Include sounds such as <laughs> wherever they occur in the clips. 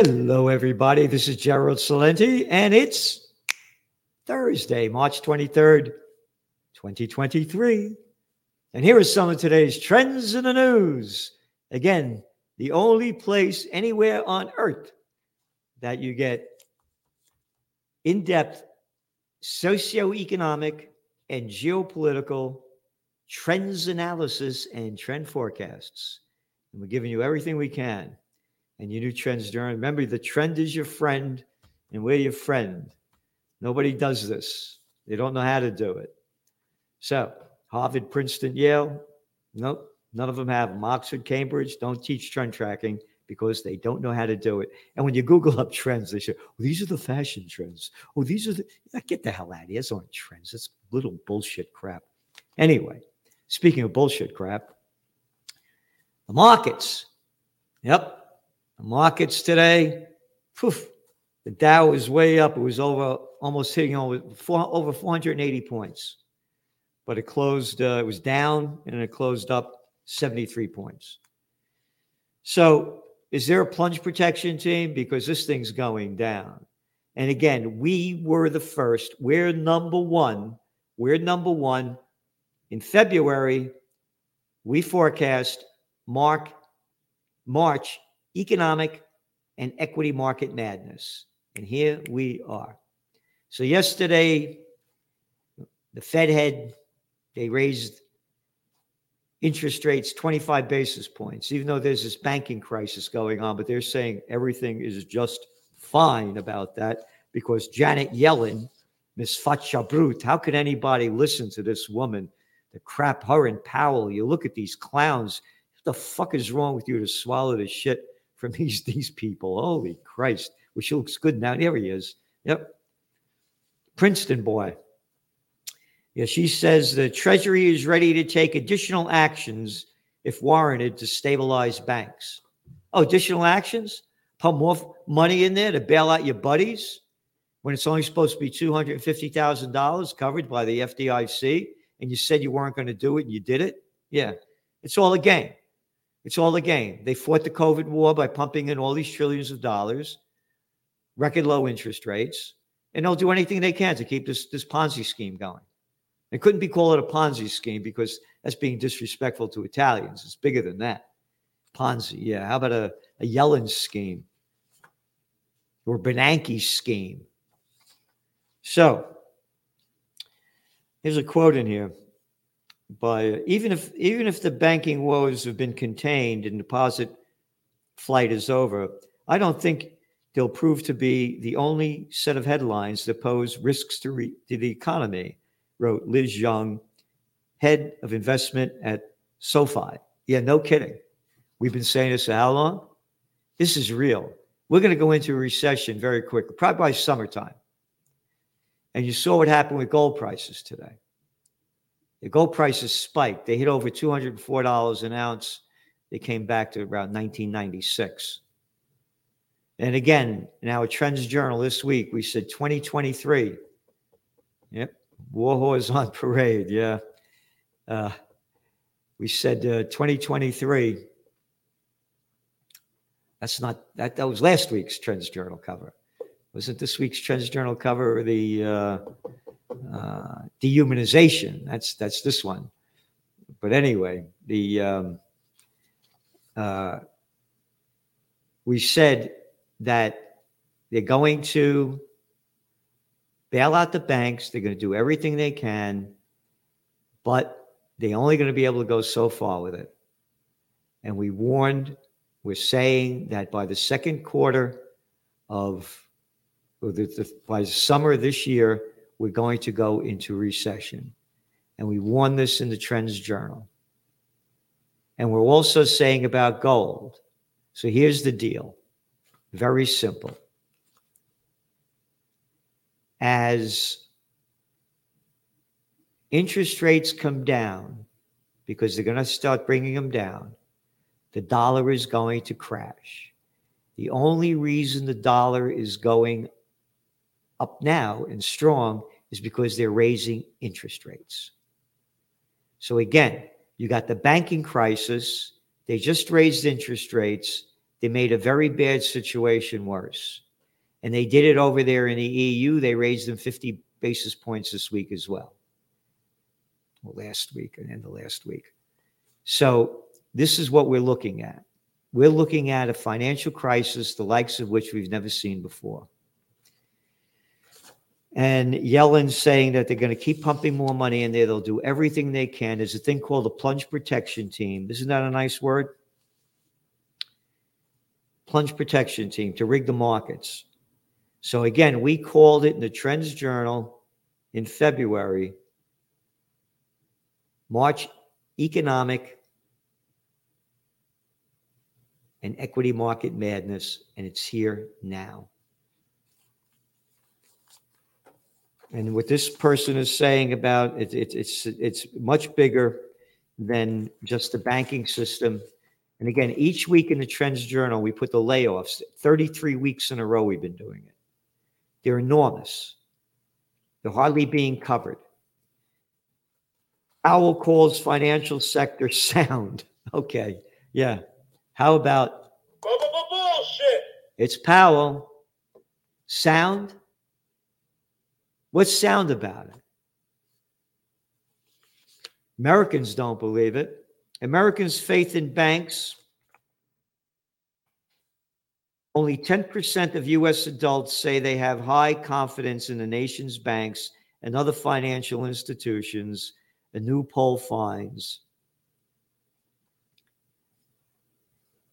Hello, everybody. This is Gerald Celente, and it's Thursday, March 23rd, 2023. And here are some of today's trends in the news. Again, the only place anywhere on earth that you get in depth socioeconomic and geopolitical trends analysis and trend forecasts. And we're giving you everything we can. And you do trends during. Remember, the trend is your friend, and we're your friend. Nobody does this. They don't know how to do it. So, Harvard, Princeton, Yale, nope, none of them have them. Oxford, Cambridge don't teach trend tracking because they don't know how to do it. And when you Google up trends, they say, oh, these are the fashion trends. Oh, these are the, get the hell out of here. Those aren't trends. That's little bullshit crap. Anyway, speaking of bullshit crap, the markets. Yep. The markets today, poof, the Dow is way up. It was over, almost hitting over, over 480 points. But it closed, uh, it was down and it closed up 73 points. So is there a plunge protection team? Because this thing's going down. And again, we were the first. We're number one. We're number one. In February, we forecast Mark, March economic and equity market madness. And here we are. So yesterday, the Fed head, they raised interest rates 25 basis points, even though there's this banking crisis going on, but they're saying everything is just fine about that because Janet Yellen, Miss Fatcha how could anybody listen to this woman? The crap, her and Powell, you look at these clowns. What the fuck is wrong with you to swallow this shit from <laughs> these, these people? Holy Christ. She looks good now. There he is. Yep. Princeton boy. Yeah, she says the Treasury is ready to take additional actions if warranted to stabilize banks. Oh, additional actions? Pump more money in there to bail out your buddies when it's only supposed to be $250,000 covered by the FDIC and you said you weren't going to do it and you did it? Yeah, it's all a game. It's all a game. They fought the COVID war by pumping in all these trillions of dollars, record low interest rates, and they'll do anything they can to keep this, this Ponzi scheme going. It couldn't be called a Ponzi scheme because that's being disrespectful to Italians. It's bigger than that. Ponzi, yeah. How about a, a Yellen scheme or Bernanke scheme? So here's a quote in here by even if even if the banking woes have been contained and deposit flight is over, I don't think they'll prove to be the only set of headlines that pose risks to, re, to the economy wrote Liz Young, head of investment at SoFi. Yeah, no kidding. We've been saying this for how long? This is real. We're going to go into a recession very quickly, probably by summertime. And you saw what happened with gold prices today. The gold prices spiked. They hit over $204 an ounce. They came back to around 1996. And again, in our Trends Journal this week, we said 2023. Yep, war Warhorse on parade, yeah. Uh, we said uh, 2023. That's not that. That was last week's Trends Journal cover. Wasn't this week's Trends Journal cover the uh, uh, dehumanization? That's that's this one. But anyway, the um, uh, we said that they're going to bail out the banks. They're going to do everything they can, but they're only going to be able to go so far with it. And we warned, we're saying that by the second quarter of, the, the, by summer this year, we're going to go into recession. And we warned this in the Trends Journal. And we're also saying about gold. So here's the deal very simple as interest rates come down, because they're going to start bringing them down, the dollar is going to crash. The only reason the dollar is going up now and strong is because they're raising interest rates. So again, you got the banking crisis. They just raised interest rates. they made a very bad situation worse. And they did it over there in the EU. They raised them 50 basis points this week as well. Well, last week and then the last week. So this is what we're looking at. We're looking at a financial crisis, the likes of which we've never seen before. And Yellen's saying that they're going to keep pumping more money in there. They'll do everything they can. There's a thing called the plunge protection team. Isn't that a nice word? Plunge protection team to rig the markets. So again, we called it in the Trends Journal in February March economic and equity market madness, and it's here now. And what this person is saying about it, it, it's it's much bigger than just the banking system. And again, each week in the Trends Journal, we put the layoffs. 33 weeks in a row, we've been doing it. They're enormous. They're hardly being covered. Powell calls financial sector <laughs> sound. Okay, yeah. How about bullshit? It's Powell. Sound. What's sound about it? Americans don't believe it. Americans' faith in banks. Only 10% of U.S. adults say they have high confidence in the nation's banks and other financial institutions, a new poll finds.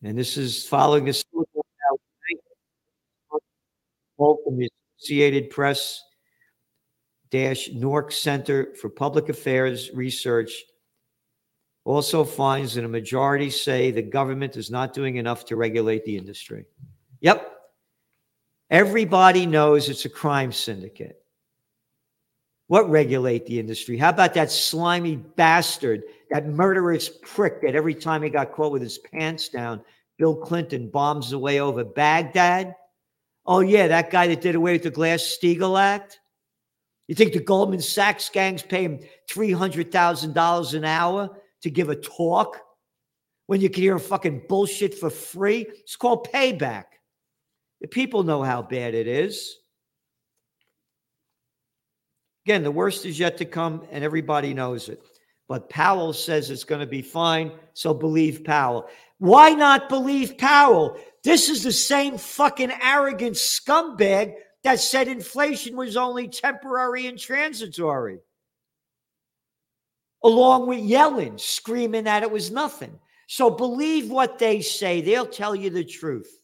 And this is following from the Associated Press NORC Center for Public Affairs Research also finds that a majority say the government is not doing enough to regulate the industry. Yep. Everybody knows it's a crime syndicate. What regulate the industry? How about that slimy bastard, that murderous prick that every time he got caught with his pants down, Bill Clinton bombs away over Baghdad? Oh, yeah, that guy that did away with the Glass Steagall Act? You think the Goldman Sachs gangs pay him $300,000 an hour to give a talk when you can hear fucking bullshit for free? It's called payback. The people know how bad it is. Again, the worst is yet to come, and everybody knows it. But Powell says it's going to be fine, so believe Powell. Why not believe Powell? This is the same fucking arrogant scumbag that said inflation was only temporary and transitory, along with Yellen screaming that it was nothing. So believe what they say, they'll tell you the truth.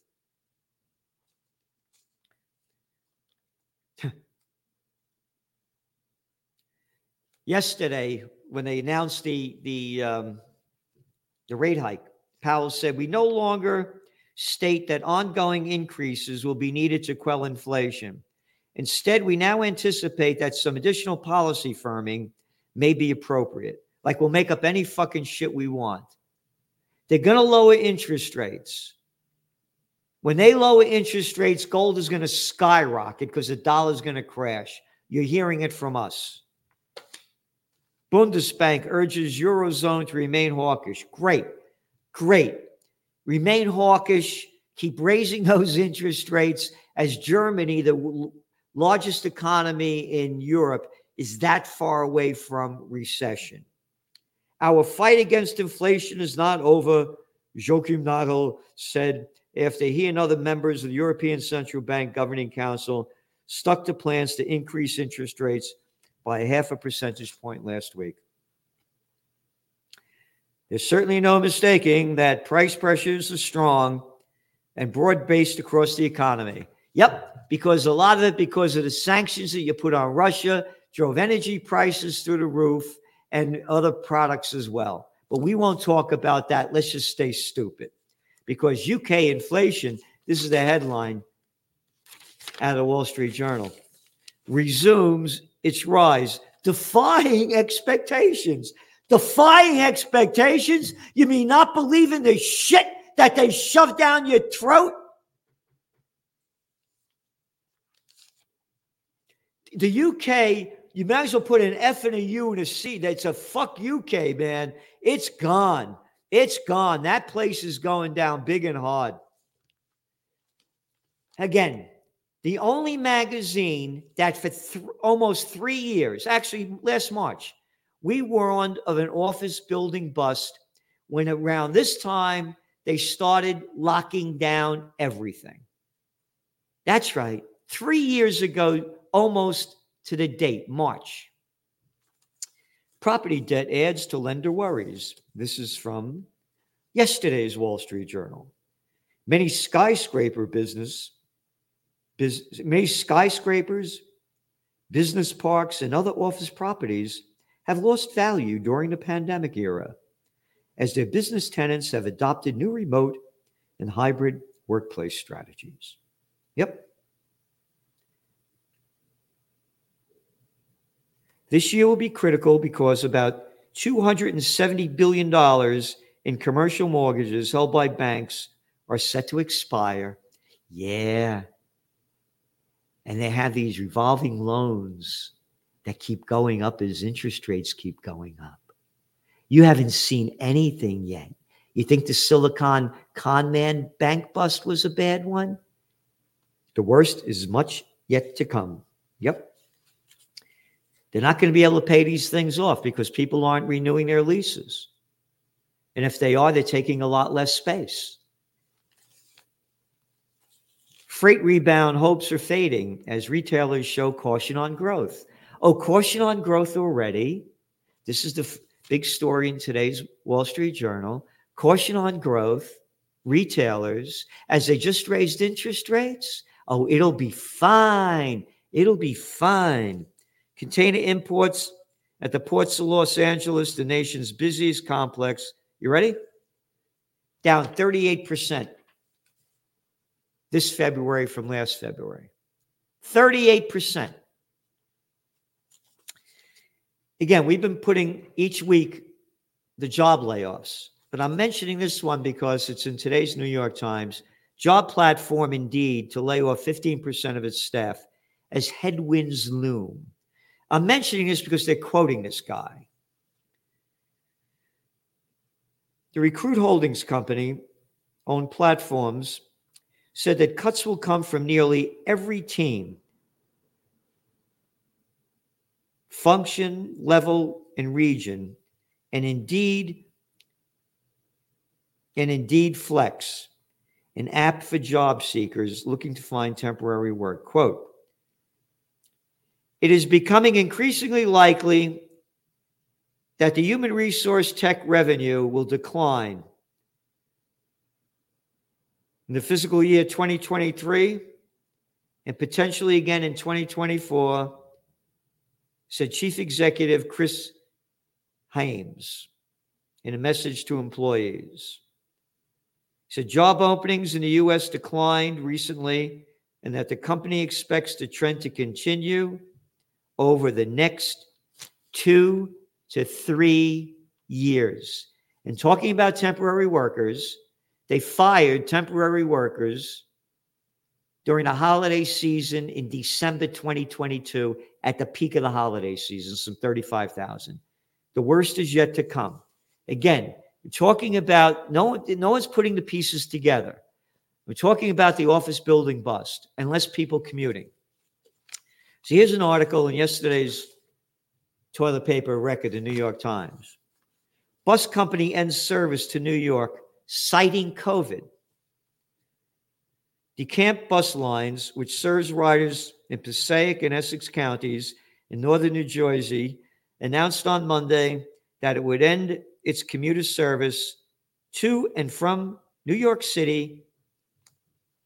<laughs> Yesterday, when they announced the the um, the rate hike, Powell said we no longer state that ongoing increases will be needed to quell inflation. Instead, we now anticipate that some additional policy firming may be appropriate. Like we'll make up any fucking shit we want. They're going to lower interest rates. When they lower interest rates, gold is going to skyrocket because the dollar is going to crash. You're hearing it from us. Bundesbank urges Eurozone to remain hawkish. Great. Great. Remain hawkish. Keep raising <laughs> those interest rates as Germany, the largest economy in Europe, is that far away from recession. Our fight against inflation is not over, Joachim Nagel said after he and other members of the European Central Bank Governing Council stuck to plans to increase interest rates by half a percentage point last week. There's certainly no mistaking that price pressures are strong and broad based across the economy. Yep, because a lot of it, because of the sanctions that you put on Russia, drove energy prices through the roof and other products as well. But we won't talk about that. Let's just stay stupid. Because UK inflation, this is the headline out of the Wall Street Journal, resumes its rise, defying expectations. Defying expectations? You mean not believing the shit that they shove down your throat? The UK, you might as well put an F and a U and a C. That's a fuck UK, man. It's gone. It's gone. That place is going down big and hard. Again, the only magazine that for th- almost three years, actually last March, we warned of an office building bust when around this time they started locking down everything. That's right. Three years ago, almost to the date, March. Property debt adds to lender worries. This is from yesterday's Wall Street Journal. Many skyscraper business, bus- many skyscrapers, business parks, and other office properties have lost value during the pandemic era as their business tenants have adopted new remote and hybrid workplace strategies. Yep. This year will be critical because about $270 billion in commercial mortgages held by banks are set to expire. Yeah. And they have these revolving loans that keep going up as interest rates keep going up. You haven't seen anything yet. You think the Silicon con man bank bust was a bad one? The worst is much yet to come. Yep. They're not going to be able to pay these things off because people aren't renewing their leases. And if they are, they're taking a lot less space. Freight rebound hopes are fading as retailers show caution on growth. Oh, caution on growth already. This is the f- big story in today's Wall Street Journal. Caution on growth. Retailers, as they just raised interest rates, oh, it'll be fine. It'll be fine. Container imports at the ports of Los Angeles, the nation's busiest complex. You ready? Down 38% this February from last February. 38%. Again, we've been putting each week the job layoffs, but I'm mentioning this one because it's in today's New York Times. Job platform Indeed to lay off 15% of its staff as headwinds loom. I'm mentioning this because they're quoting this guy. The Recruit Holdings Company owned platforms said that cuts will come from nearly every team, function, level, and region, and indeed, and indeed flex, an app for job seekers looking to find temporary work. Quote, it is becoming increasingly likely that the human resource tech revenue will decline in the fiscal year 2023 and potentially again in 2024, said Chief Executive Chris Hyams in a message to employees. He said job openings in the U.S. declined recently and that the company expects the trend to continue over the next two to three years. And talking about temporary workers, they fired temporary workers during the holiday season in December 2022 at the peak of the holiday season, some 35,000. The worst is yet to come. Again, we're talking about no no one's putting the pieces together. We're talking about the office building bust and less people commuting. So here's an article in yesterday's toilet paper record, the New York Times. Bus company ends service to New York, citing COVID. DeCamp Bus Lines, which serves riders in Passaic and Essex counties in northern New Jersey, announced on Monday that it would end its commuter service to and from New York City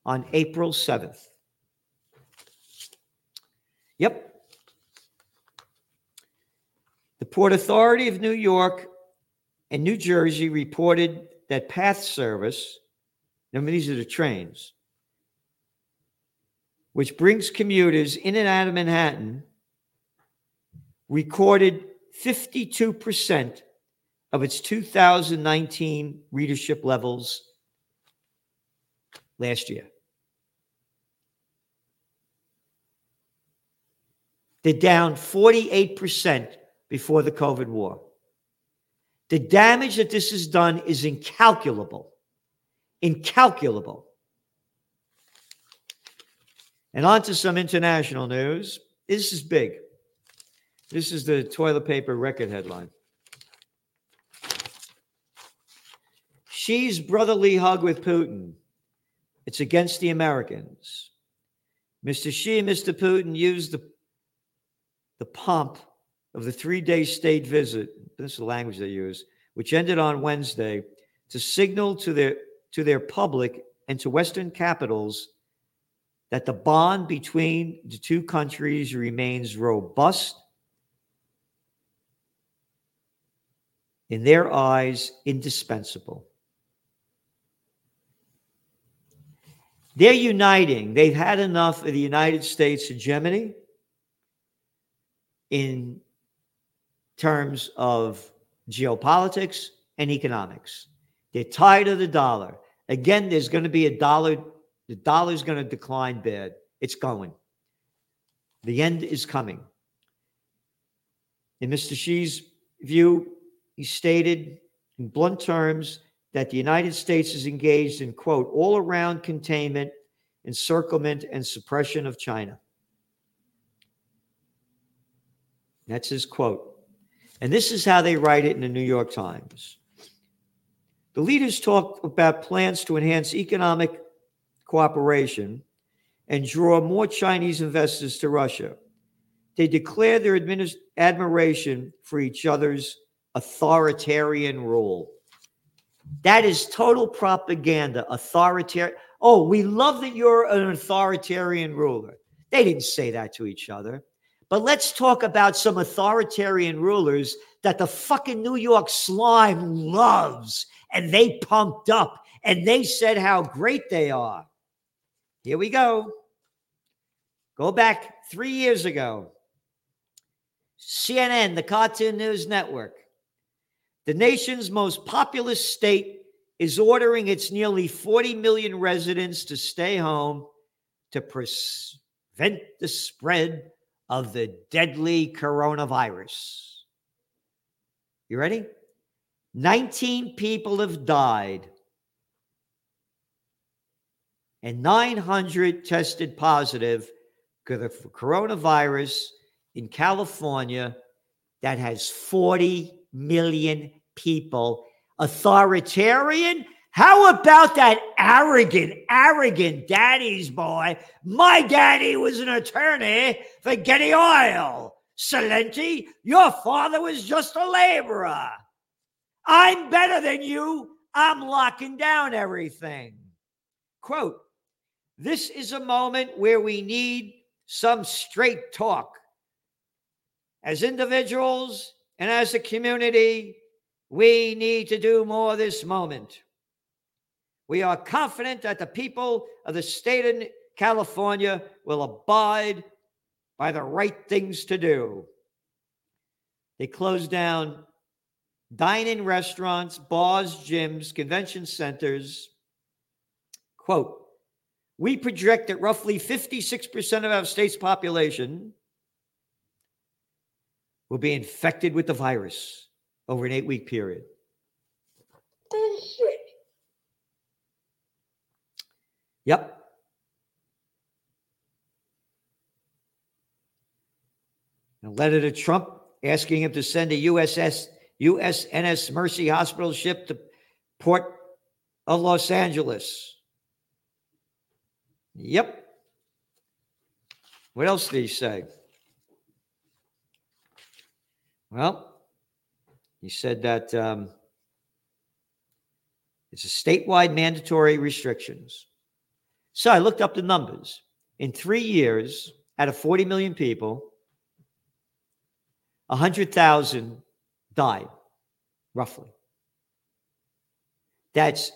on April 7th. Yep. The Port Authority of New York and New Jersey reported that Path Service, remember these are the trains, which brings commuters in and out of Manhattan, recorded 52% of its 2019 readership levels last year. They're down 48% before the COVID war. The damage that this has done is incalculable. Incalculable. And on to some international news. This is big. This is the toilet paper record headline. Xi's brotherly hug with Putin. It's against the Americans. Mr. Xi and Mr. Putin used the, the pomp of the three day state visit, this is the language they use, which ended on Wednesday, to signal to their, to their public and to Western capitals that the bond between the two countries remains robust, in their eyes, indispensable. They're uniting. They've had enough of the United States hegemony in terms of geopolitics and economics. They're tired of the dollar. Again, there's going to be a dollar, the dollar is going to decline bad. It's going. The end is coming. In Mr. Xi's view, he stated in blunt terms that the United States is engaged in, quote, all around containment, encirclement, and suppression of China. That's his quote. And this is how they write it in the New York Times. The leaders talk about plans to enhance economic cooperation and draw more Chinese investors to Russia. They declare their administ- admiration for each other's authoritarian rule. That is total propaganda, authoritarian. Oh, we love that you're an authoritarian ruler. They didn't say that to each other. But let's talk about some authoritarian rulers that the fucking New York slime loves and they pumped up and they said how great they are. Here we go. Go back three years ago. CNN, the Cartoon News Network. The nation's most populous state is ordering its nearly 40 million residents to stay home to prevent the spread of the deadly coronavirus. You ready? 19 people have died, and 900 tested positive for the coronavirus in California that has 40 million people. Authoritarian? How about that arrogant, arrogant daddy's boy? My daddy was an attorney for Getty Oil. Celente, your father was just a laborer. I'm better than you. I'm locking down everything. Quote This is a moment where we need some straight talk. As individuals and as a community, we need to do more this moment. We are confident that the people of the state of California will abide by the right things to do. They closed down dine in restaurants, bars, gyms, convention centers. Quote, we project that roughly 56% of our state's population will be infected with the virus over an eight week period. Bullshit. Yep. A letter to Trump asking him to send a USS USNS Mercy Hospital ship to Port of Los Angeles. Yep. What else did he say? Well, he said that um, it's a statewide mandatory restrictions. So I looked up the numbers. In three years, out of 40 million people, 100,000 died, roughly. That's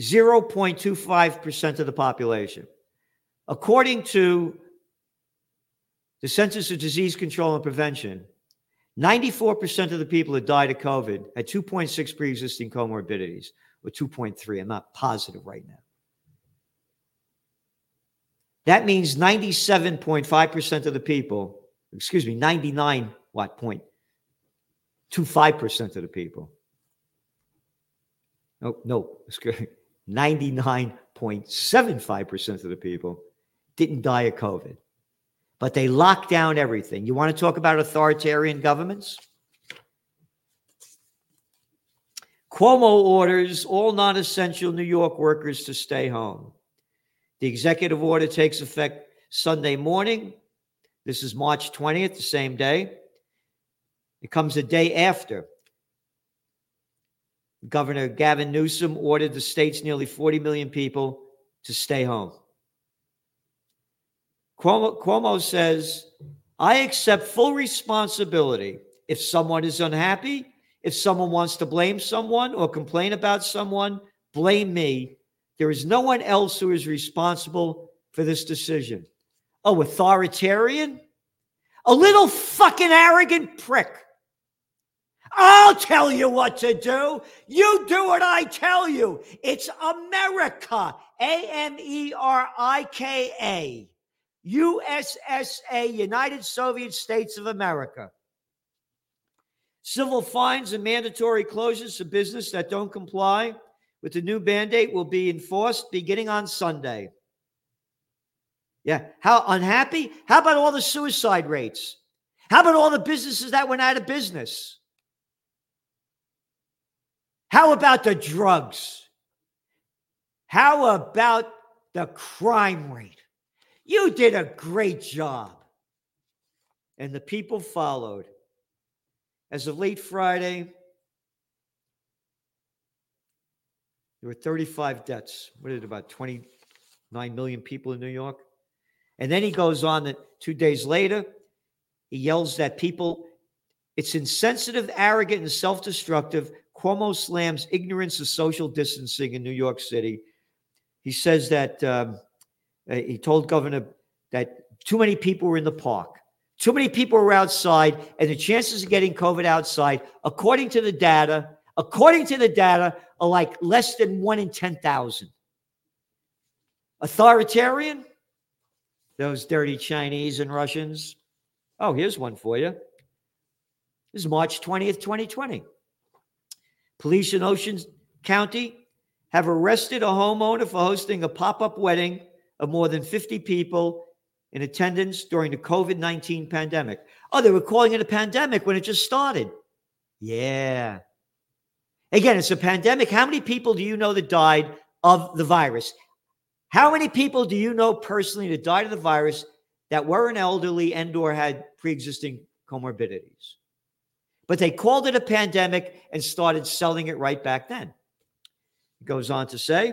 0.25% of the population. According to the Centers of Disease Control and Prevention, 94% of the people that died of COVID had 2.6 pre existing comorbidities, or 2.3. I'm not positive right now. That means 97.5% of the people, excuse me, 99 what point? 25% of the people. No, no, <laughs> it's good. 99.5% 99.75% of the people didn't die of COVID. But they locked down everything. You want to talk about authoritarian governments? Cuomo orders all non essential New York workers to stay home. The executive order takes effect Sunday morning. This is March 20th, the same day. It comes a day after Governor Gavin Newsom ordered the state's nearly 40 million people to stay home. Cuomo, Cuomo says, I accept full responsibility if someone is unhappy, if someone wants to blame someone or complain about someone, blame me. There is no one else who is responsible for this decision. Oh, authoritarian? A little fucking arrogant prick I'll tell you what to do. You do what I tell you. It's America. A M E R I K A. USSA, United Soviet States of America. Civil fines and mandatory closures for business that don't comply with the new mandate will be enforced beginning on Sunday. Yeah. How unhappy? How about all the suicide rates? How about all the businesses that went out of business? How about the drugs? How about the crime rate? You did a great job. And the people followed. As of late Friday, there were 35 deaths. What is it, about 29 million people in New York? And then he goes on that two days later, he yells that people, it's insensitive, arrogant, and self destructive Cuomo slams ignorance of social distancing in New York City. He says that um, uh, he told Governor that too many people were in the park, too many people were outside, and the chances of getting COVID outside, according to the data, according to the data, are like less than one in 10,000. Authoritarian? Those dirty Chinese and Russians. Oh, here's one for you. This is March 20th, 2020. Police in Ocean County have arrested a homeowner for hosting a pop up wedding of more than 50 people in attendance during the COVID 19 pandemic. Oh, they were calling it a pandemic when it just started. Yeah. Again, it's a pandemic. How many people do you know that died of the virus? How many people do you know personally that died of the virus that were an elderly and or had pre-existing comorbidities? But they called it a pandemic and started selling it right back then. It goes on to say,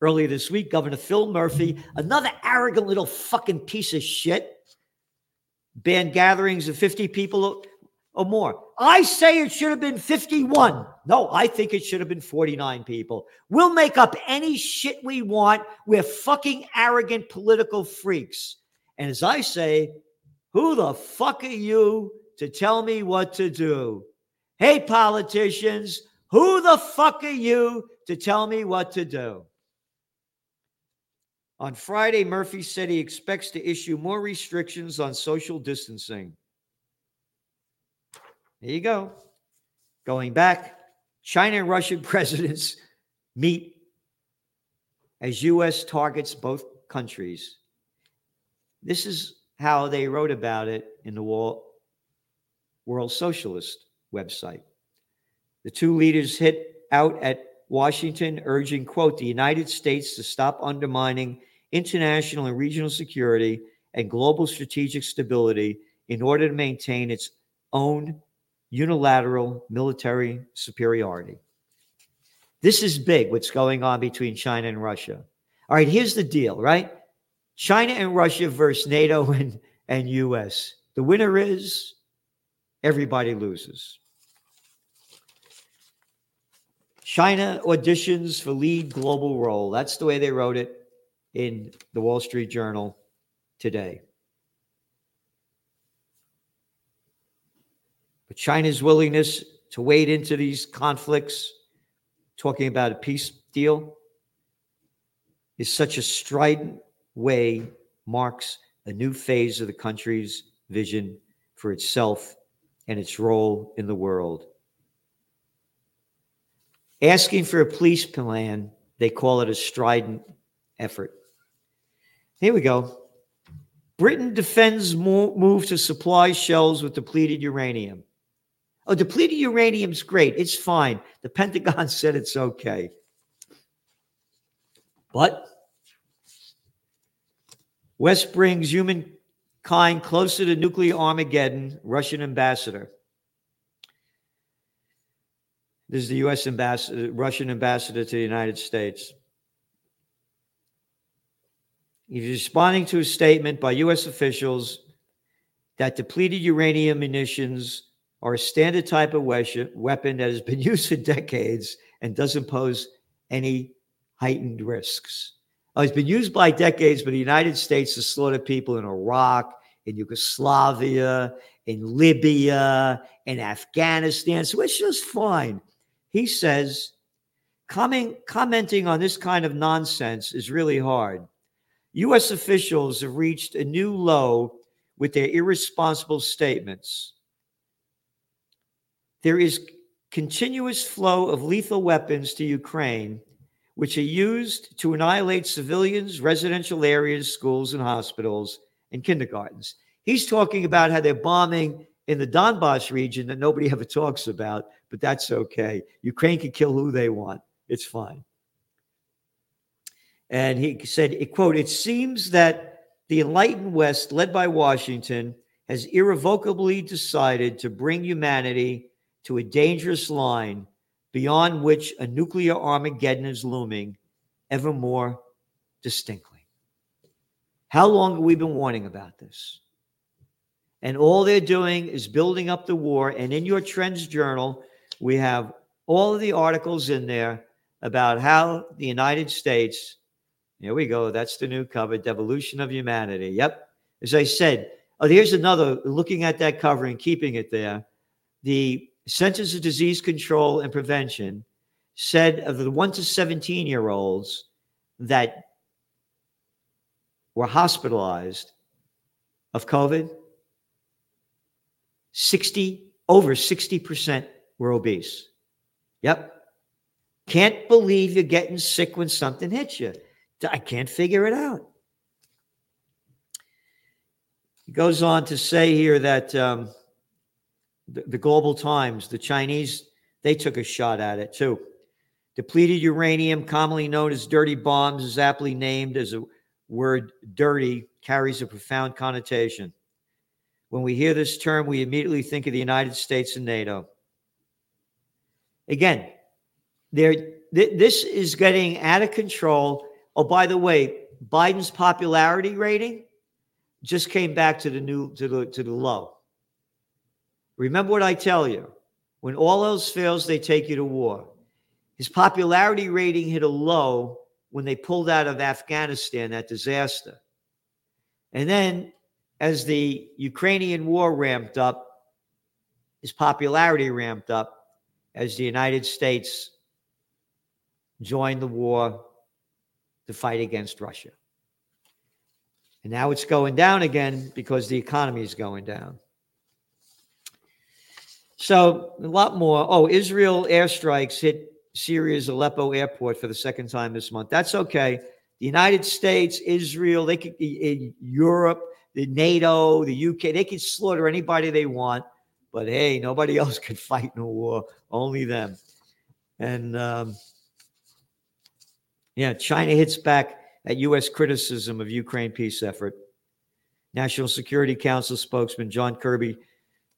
earlier this week, Governor Phil Murphy, another arrogant little fucking piece of shit, banned gatherings of 50 people or more. I say it should have been 51. No, I think it should have been 49 people. We'll make up any shit we want. We're fucking arrogant political freaks. And as I say, who the fuck are you to tell me what to do. Hey, politicians, who the fuck are you to tell me what to do? On Friday, Murphy said he expects to issue more restrictions on social distancing. There you go. Going back, China and Russian <laughs> presidents meet as U.S. targets both countries. This is how they wrote about it in the Wall World Socialist website. The two leaders hit out at Washington, urging, quote, the United States to stop undermining international and regional security and global strategic stability in order to maintain its own unilateral military superiority. This is big, what's going on between China and Russia. All right, here's the deal, right? China and Russia versus NATO <laughs> and, and US. The winner is everybody loses. China auditions for lead global role. That's the way they wrote it in the Wall Street Journal today. But China's willingness to wade into these conflicts, talking about a peace deal, is such a strident way marks a new phase of the country's vision for itself and its role in the world. Asking for a peace plan They call it a strident effort. Here we go. Britain defends move to supply shells with depleted uranium. Oh, depleted uranium's great. It's fine. The Pentagon <laughs> said it's okay. But West brings humankind closer to nuclear Armageddon, Russian ambassador. This is the U.S. ambassador, Russian ambassador to the United States. He's responding to a statement by U.S. officials that depleted uranium munitions are a standard type of weapon that has been <laughs> used for decades and doesn't pose any heightened risks. Oh, it's been used by decades by the United States to slaughter people in Iraq, in Yugoslavia, in Libya, in Afghanistan. So it's just fine. He says, comment, commenting on this kind of nonsense is really hard. U.S. officials have reached a new low with their irresponsible statements. There is continuous flow of lethal weapons to Ukraine, which are used to annihilate civilians, residential areas, schools, and hospitals, and kindergartens. He's talking about how they're bombing in the Donbass region that nobody ever talks about, but that's okay. Ukraine can kill who they want. It's fine. And he said, quote, it seems that the enlightened West, led by Washington, has irrevocably decided to bring humanity to a dangerous line beyond which a nuclear Armageddon is looming ever more distinctly. How long have we been warning about this? And all they're doing is building up the war. And in your Trends Journal, we have all of the articles in there about how the United States here we go. That's the new cover, Devolution of Humanity. Yep. As I said, oh, here's another looking at that cover and keeping it there. The Centers of Disease Control and Prevention said of the 1 to 17 year olds that were hospitalized of COVID, 60 over 60% were obese. Yep. Can't believe you're getting sick when something hits you. I can't figure it out. He goes on to say here that um, the, the Global Times, the Chinese, they took a shot at it too. Depleted uranium, commonly known as dirty bombs, is aptly named as a word dirty, carries a profound connotation. When we hear this term, we immediately think of the United States and NATO. Again, there, th- this is getting out of control Oh, by the way, Biden's popularity rating just came back to the new to the to the low. Remember what I tell you. When all else fails, they take you to war. His popularity rating hit a low when they pulled out of Afghanistan, that disaster. And then as the Ukrainian war ramped up, his popularity ramped up as the United States joined the war to fight against Russia. And now it's going down again because the economy is going down. So, a lot more. Oh, Israel airstrikes hit Syria's Aleppo airport for the second time this month. That's okay. The United States, Israel, they could, in Europe, the NATO, the UK, they can slaughter anybody they want. But hey, nobody <laughs> else could fight in a war, only them. And um, yeah, China hits back at U.S. criticism of Ukraine peace effort. National Security Council spokesman John Kirby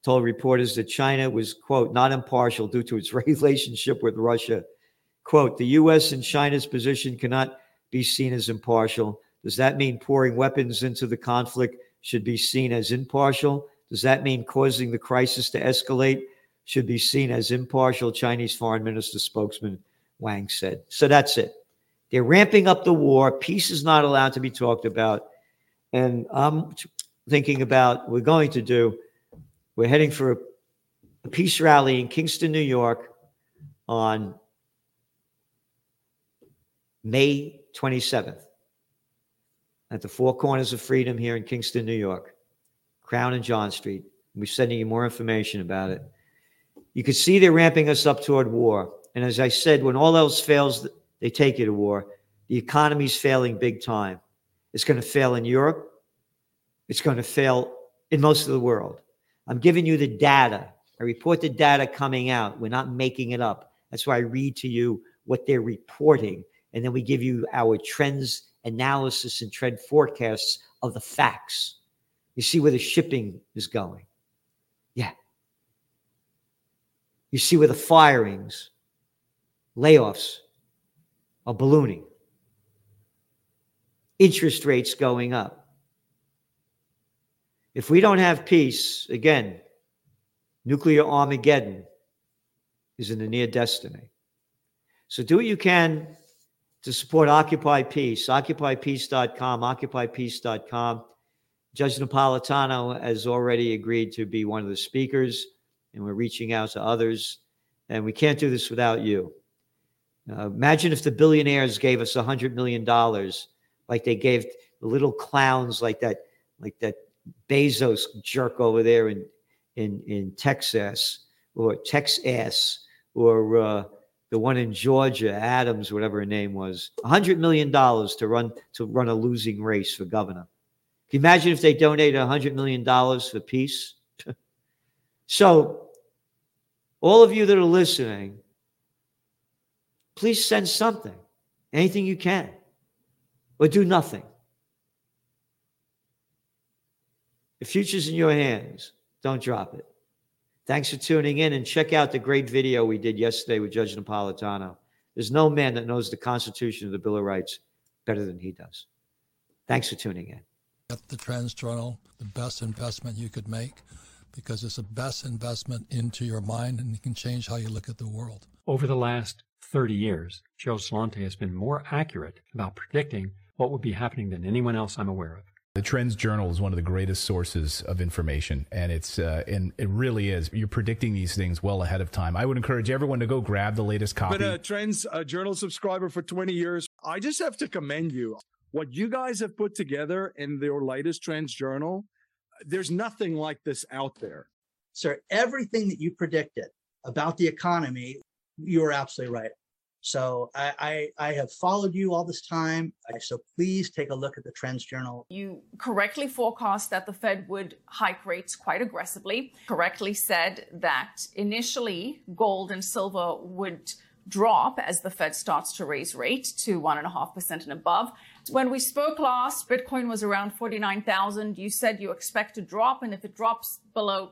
told reporters that China was, quote, not impartial due to its <laughs> relationship with Russia. Quote, the U.S. and China's position cannot be seen as impartial. Does that mean pouring weapons into the conflict should be seen as impartial? Does that mean causing the crisis to escalate should be seen as impartial? Chinese Foreign Minister spokesman Wang said. So that's it. They're ramping up the war. Peace is not allowed to be talked about. And I'm thinking about we're going to do, we're heading for a, a peace rally in Kingston, New York on May 27th at the Four Corners of Freedom here in Kingston, New York, Crown and John Street. We're sending you more information about it. You can see they're ramping us up toward war. And as I said, when all else fails, they take you to war. The economy's failing big time. It's going to fail in Europe. It's going to fail in most of the world. I'm giving you the data. I report the data coming out. We're not making it up. That's why I read to you what they're reporting. And then we give you our trends analysis and trend forecasts of the facts. You see where the shipping is going. Yeah. You see where the firings, layoffs are ballooning, interest rates going up. If we don't have peace, again, nuclear Armageddon is in the near destiny. So do what you can to support Occupy Peace, occupypeace.com, occupypeace.com. Judge Napolitano has already agreed to be one of the speakers, and we're reaching out to others. And we can't do this without you. Uh, imagine if the billionaires gave us $100 million like they gave the little clowns like that, like that Bezos jerk over there in, in, in Texas or Texas or uh, the one in Georgia, Adams, whatever her name was, $100 million to run, to run a losing race for governor. Can you imagine if they donated $100 million for peace? <laughs> so, all of you that are listening, please send something, anything you can, or do nothing. The future's in your hands. Don't drop it. Thanks for tuning in and check out the great video we did yesterday with Judge Napolitano. There's no man that knows the Constitution of the Bill of Rights better than he does. Thanks for tuning in at the Trends Journal, the best investment you could make because it's the best investment into your mind and it can change how you look at the world. Over the last 30 years, Joe Celente has been more accurate about predicting what would be happening than anyone else I'm aware of. The Trends Journal is one of the greatest sources of information, and it's uh, and it really is. You're predicting these things well ahead of time. I would encourage everyone to go grab the latest copy. Been a Trends uh, Journal subscriber for 20 years. I just have to commend you what you guys have put together in your latest trends journal there's nothing like this out there sir everything that you predicted about the economy you are absolutely right so I, I, I have followed you all this time. So please take a look at the Trends Journal. You correctly forecast that the Fed would hike rates quite aggressively. Correctly said that initially gold and silver would drop as the Fed starts to raise rates to 1.5% and above. When we spoke last, Bitcoin was around 49,000. You said you expect to drop, and if it drops below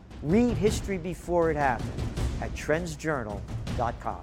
Read history before it happened at trendsjournal.com.